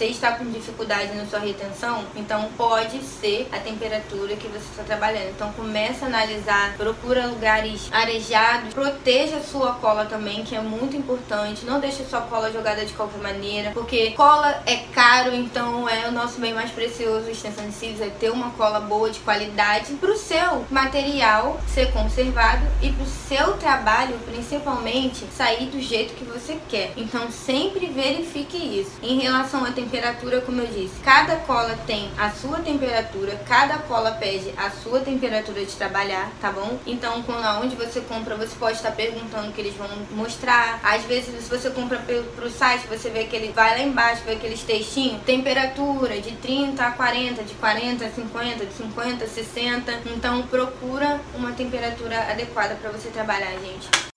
você está com dificuldade na sua retenção, então pode ser a temperatura que você está trabalhando. Então começa a analisar, procura lugares arejados, proteja a sua cola também, que é muito importante. Não deixe sua cola jogada de qualquer maneira, porque cola é caro, então é o nosso bem mais precioso. Extensão de cílios é ter uma cola boa de qualidade para o seu material ser conservado e para o seu trabalho, principalmente, sair do jeito que você quer. Então sempre verifique isso. Em relação à temperatura, como eu disse, cada cola tem a sua temperatura, cada cola pede a sua temperatura de trabalhar, tá bom? Então, quando aonde você compra, você pode estar perguntando que eles vão mostrar. Às vezes, se você compra pro site, você vê que ele vai lá embaixo, vê aqueles textinhos, temperatura de 30 a 40, de 40 a 50, de 50 a 60. Então, procura uma temperatura adequada para você trabalhar, gente.